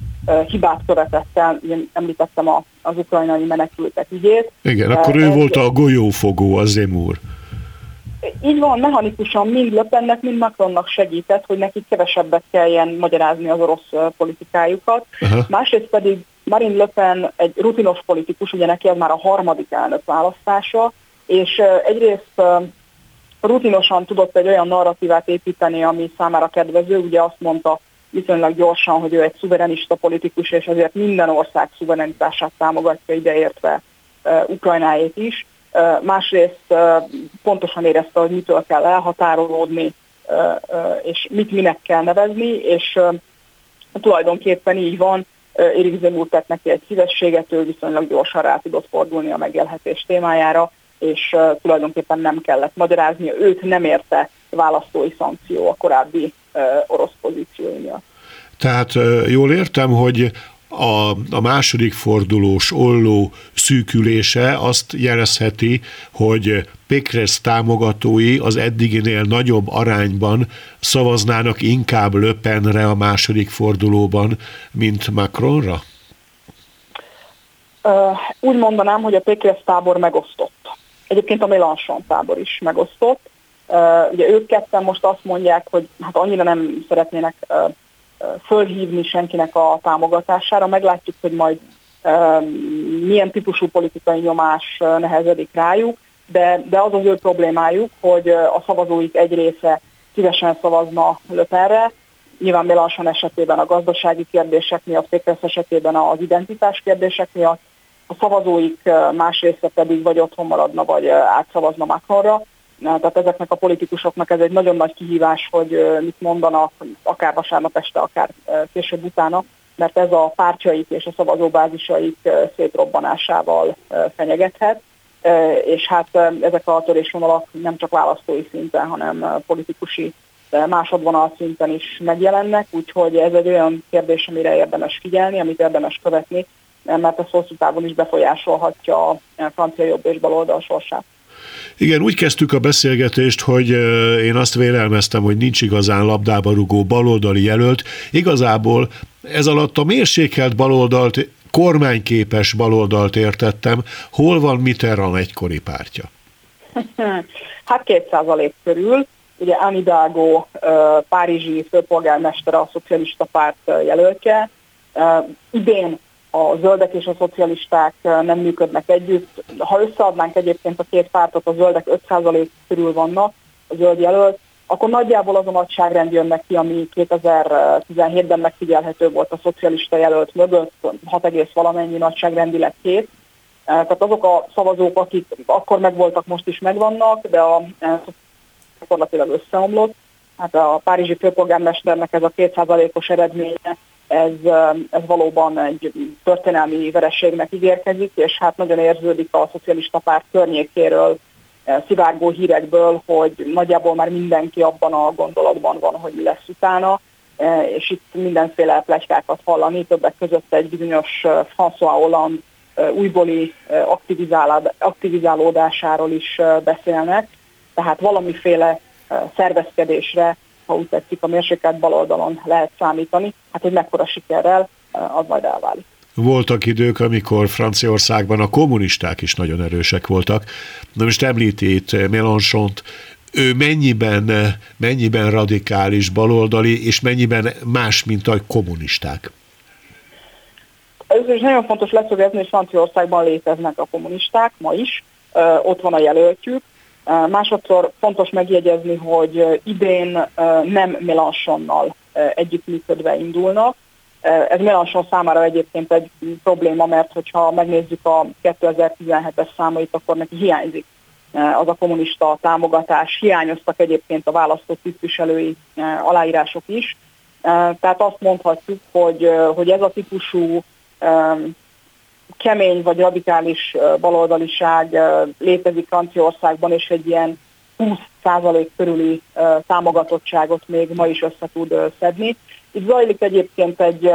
hibát követett el, én említettem az ukrajnai menekültek ügyét. Igen, akkor ő volt a golyófogó, az Zemúr. Így van, mechanikusan mind Löpennek, mind Macronnak segített, hogy nekik kevesebbet kelljen magyarázni az orosz politikájukat. Aha. Másrészt pedig Marine Le Pen egy rutinos politikus, ugye neki ez már a harmadik elnök választása, és egyrészt rutinosan tudott egy olyan narratívát építeni, ami számára kedvező, ugye azt mondta viszonylag gyorsan, hogy ő egy szuverenista politikus, és ezért minden ország szuverenitását támogatja ideértve Ukrajnáét is. Másrészt pontosan érezte, hogy mitől kell elhatárolódni, és mit minek kell nevezni, és tulajdonképpen így van, Érik Zemúr tett neki egy szívességet, ő viszonylag gyorsan rá tudott fordulni a megélhetés témájára, és tulajdonképpen nem kellett magyarázni, őt nem érte választói szankció a korábbi orosz pozíciói miatt. Tehát jól értem, hogy a, a második fordulós olló szűkülése azt jelezheti, hogy Pékres támogatói az eddiginél nagyobb arányban szavaznának inkább Löpenre a második fordulóban, mint Macronra? Uh, úgy mondanám, hogy a Pékres tábor megosztott. Egyébként a Mélenchon tábor is megosztott. Uh, ugye ők ketten most azt mondják, hogy hát annyira nem szeretnének uh, fölhívni senkinek a támogatására. Meglátjuk, hogy majd milyen típusú politikai nyomás nehezedik rájuk, de, de az az ő problémájuk, hogy a szavazóik egy része szívesen szavazna Löpenre, nyilván Mélenchon esetében a gazdasági kérdések miatt, Pékres esetében az identitás kérdések miatt, a szavazóik más része pedig vagy otthon maradna, vagy átszavazna Macronra. Tehát ezeknek a politikusoknak ez egy nagyon nagy kihívás, hogy mit mondanak, akár vasárnap este, akár később utána, mert ez a pártjaik és a szavazóbázisaik szétrobbanásával fenyegethet, és hát ezek a törésvonalak nem csak választói szinten, hanem politikusi másodvonal szinten is megjelennek, úgyhogy ez egy olyan kérdés, amire érdemes figyelni, amit érdemes követni, mert ez hosszú távon is befolyásolhatja a francia jobb és baloldal sorsát. Igen, úgy kezdtük a beszélgetést, hogy én azt vélelmeztem, hogy nincs igazán labdába rugó baloldali jelölt. Igazából ez alatt a mérsékelt baloldalt, kormányképes baloldalt értettem. Hol van Mitterrand egykori pártja? Hát két százalék körül. Ugye Anne Hidalgo, párizsi főpolgármester a szocialista párt jelöltje. Idén a zöldek és a szocialisták nem működnek együtt. Ha összeadnánk egyébként a két pártot, a zöldek 5% körül vannak, a zöld jelölt, akkor nagyjából az a nagyságrend jön neki, ami 2017-ben megfigyelhető volt a szocialista jelölt mögött, 6, valamennyi nagyságrendileg két. Tehát azok a szavazók, akik akkor megvoltak, most is megvannak, de a gyakorlatilag összeomlott. Hát a párizsi főpolgármesternek ez a kétszázalékos eredménye ez, ez valóban egy történelmi vereségnek ígérkezik, és hát nagyon érződik a szocialista párt környékéről szivárgó hírekből, hogy nagyjából már mindenki abban a gondolatban van, hogy mi lesz utána, és itt mindenféle plegykákat hallani, többek között egy bizonyos François Hollande újbóli aktivizálódásáról is beszélnek, tehát valamiféle szervezkedésre ha úgy tetszik, a mérsékelt baloldalon lehet számítani. Hát, hogy mekkora sikerrel, eh, az majd elválik. Voltak idők, amikor Franciaországban a kommunisták is nagyon erősek voltak. Na most említi itt Mélenchont, ő mennyiben, mennyiben radikális baloldali, és mennyiben más, mint a kommunisták? Ez is nagyon fontos leszögezni, hogy Franciaországban léteznek a kommunisták ma is, ott van a jelöltjük, Másodszor fontos megjegyezni, hogy idén nem Mélenchonnal együttműködve indulnak. Ez Mélenchon számára egyébként egy probléma, mert hogyha megnézzük a 2017-es számait, akkor neki hiányzik az a kommunista támogatás. Hiányoztak egyébként a választott tisztviselői aláírások is. Tehát azt mondhatjuk, hogy, hogy ez a típusú kemény vagy radikális baloldaliság létezik Franciaországban, és egy ilyen 20% körüli támogatottságot még ma is össze tud szedni. Itt zajlik egyébként egy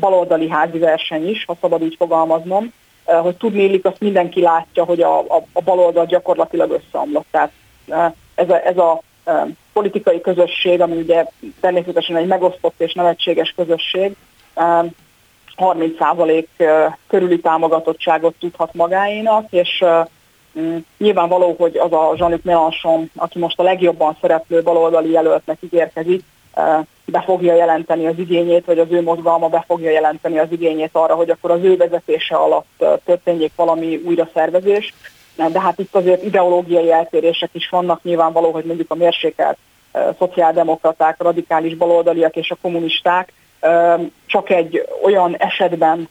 baloldali házi verseny is, ha szabad így fogalmaznom, hogy tudnélik, azt mindenki látja, hogy a, a, a baloldal gyakorlatilag összeomlott. Tehát ez a, ez a politikai közösség, ami ugye természetesen egy megosztott és nevetséges közösség, 30% körüli támogatottságot tudhat magáénak, és mm, nyilvánvaló, hogy az a Jean-Luc Mélenchon, aki most a legjobban szereplő baloldali jelöltnek ígérkezik, be fogja jelenteni az igényét, vagy az ő mozgalma be fogja jelenteni az igényét arra, hogy akkor az ő vezetése alatt történjék valami újraszervezés. De hát itt azért ideológiai eltérések is vannak, nyilvánvaló, hogy mondjuk a mérsékelt szociáldemokraták, radikális baloldaliak és a kommunisták csak egy olyan esetben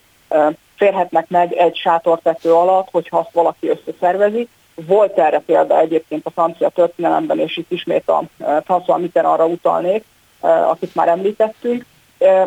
férhetnek meg egy sátortető alatt, hogyha azt valaki összeszervezi. Volt erre példa egyébként a francia történelemben, és itt ismét a François Mitterrandra utalnék, akit már említettünk.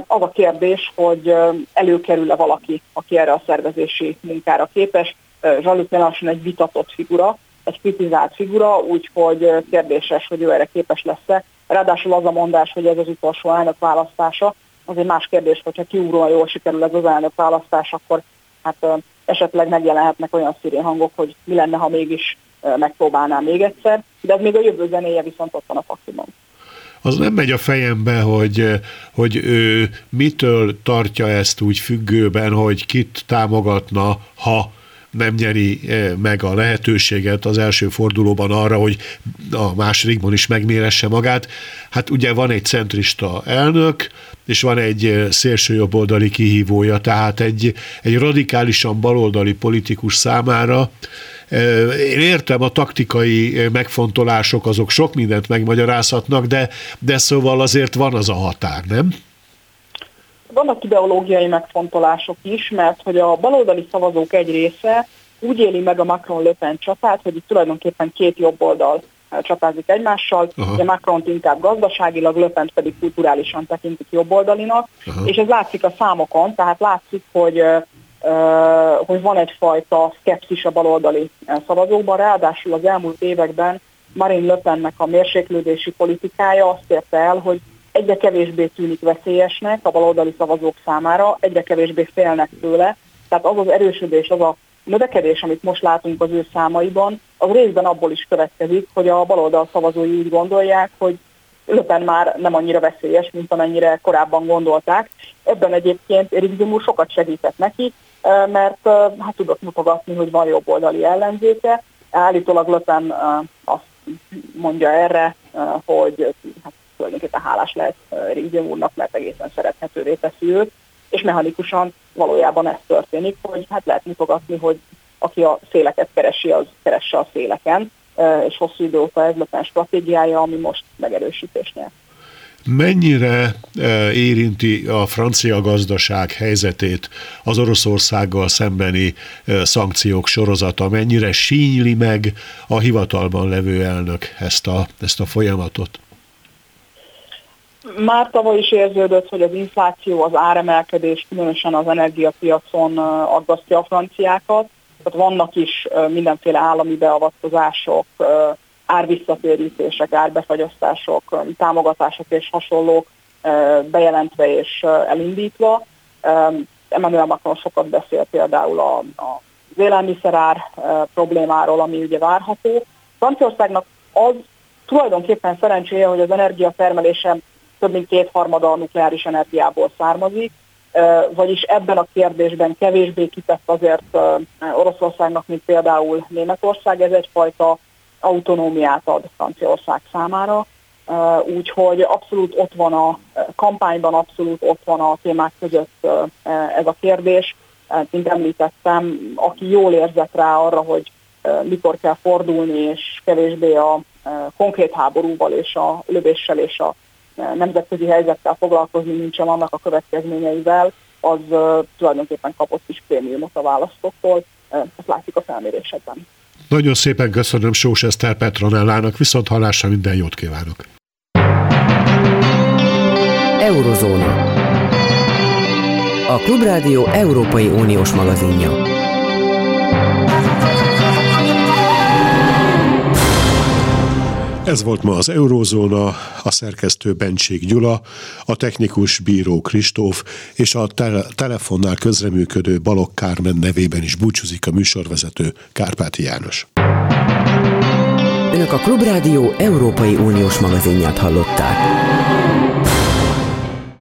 Az a kérdés, hogy előkerül-e valaki, aki erre a szervezési munkára képes. Jean-Luc egy vitatott figura, egy kritizált figura, úgyhogy kérdéses, hogy ő erre képes lesz-e. Ráadásul az a mondás, hogy ez az utolsó elnök választása, az egy más kérdés, hogyha kiugróan jól sikerül ez az elnök választás, akkor hát esetleg megjelenhetnek olyan szirén hangok, hogy mi lenne, ha mégis megpróbálnám még egyszer, de ez még a jövő zenéje viszont ott van a pakliban az nem megy a fejembe, hogy, hogy ő mitől tartja ezt úgy függőben, hogy kit támogatna, ha nem nyeri meg a lehetőséget az első fordulóban arra, hogy a másodikban is megméresse magát. Hát ugye van egy centrista elnök, és van egy eh, szélsőjobboldali kihívója, tehát egy, egy radikálisan baloldali politikus számára én értem, a taktikai megfontolások azok sok mindent megmagyarázhatnak, de, de szóval azért van az a határ, nem? vannak ideológiai megfontolások is, mert hogy a baloldali szavazók egy része úgy éli meg a Macron-Le Pen csatát, hogy itt tulajdonképpen két jobb oldal csatázik egymással, uh-huh. ugye Macron inkább gazdaságilag, Le Pen pedig kulturálisan tekintik jobboldalinak, uh-huh. és ez látszik a számokon, tehát látszik, hogy hogy van egyfajta szkepszis a baloldali szavazókban, ráadásul az elmúlt években Marine Le Pennek a mérséklődési politikája azt érte el, hogy egyre kevésbé tűnik veszélyesnek a baloldali szavazók számára, egyre kevésbé félnek tőle. Tehát az az erősödés, az a növekedés, amit most látunk az ő számaiban, az részben abból is következik, hogy a baloldal szavazói úgy gondolják, hogy Löpen már nem annyira veszélyes, mint amennyire korábban gondolták. Ebben egyébként Erik Zimur sokat segített neki, mert hát tudott mutogatni, hogy van jobboldali ellenzéke. Állítólag Löpen azt mondja erre, hogy hát tulajdonképpen hálás lehet Rizim úrnak, mert egészen szerethetővé teszi őt, és mechanikusan valójában ez történik, hogy hát lehet mutogatni, hogy aki a széleket keresi, az keresse a széleken, és hosszú idő óta ez a stratégiája, ami most megerősítésnél. Mennyire érinti a francia gazdaság helyzetét az Oroszországgal szembeni szankciók sorozata? Mennyire sínyli meg a hivatalban levő elnök ezt a, ezt a folyamatot? Már tavaly is érződött, hogy az infláció, az áremelkedés, különösen az energiapiacon aggasztja a franciákat. Tehát vannak is mindenféle állami beavatkozások, árvisszatérítések, árbefagyasztások, támogatások és hasonlók bejelentve és elindítva. Emmanuel Macron sokat beszél például a, a az élelmiszerár problémáról, ami ugye várható. Franciaországnak az tulajdonképpen szerencséje, hogy az energiatermelése több mint kétharmada a nukleáris energiából származik, vagyis ebben a kérdésben kevésbé kitett azért Oroszországnak, mint például Németország, ez egyfajta autonómiát ad Franciaország számára, úgyhogy abszolút ott van a kampányban, abszolút ott van a témák között ez a kérdés. Mint említettem, aki jól érzett rá arra, hogy mikor kell fordulni, és kevésbé a konkrét háborúval és a lövéssel és a nemzetközi helyzettel foglalkozni, nincsen annak a következményeivel, az tulajdonképpen kapott is prémiumot a választóktól, ezt látjuk a felmérésekben. Nagyon szépen köszönöm Sós Eszter Petronellának, viszont hallásra minden jót kívánok! Eurozóna. A Klubrádió Európai Uniós magazinja. Ez volt ma az Eurózóna, a szerkesztő Bencsik Gyula, a technikus Bíró Kristóf és a tele- telefonnál közreműködő Balok Kármen nevében is búcsúzik a műsorvezető Kárpáti János. Önök a Klubrádió Európai Uniós magazinját hallották.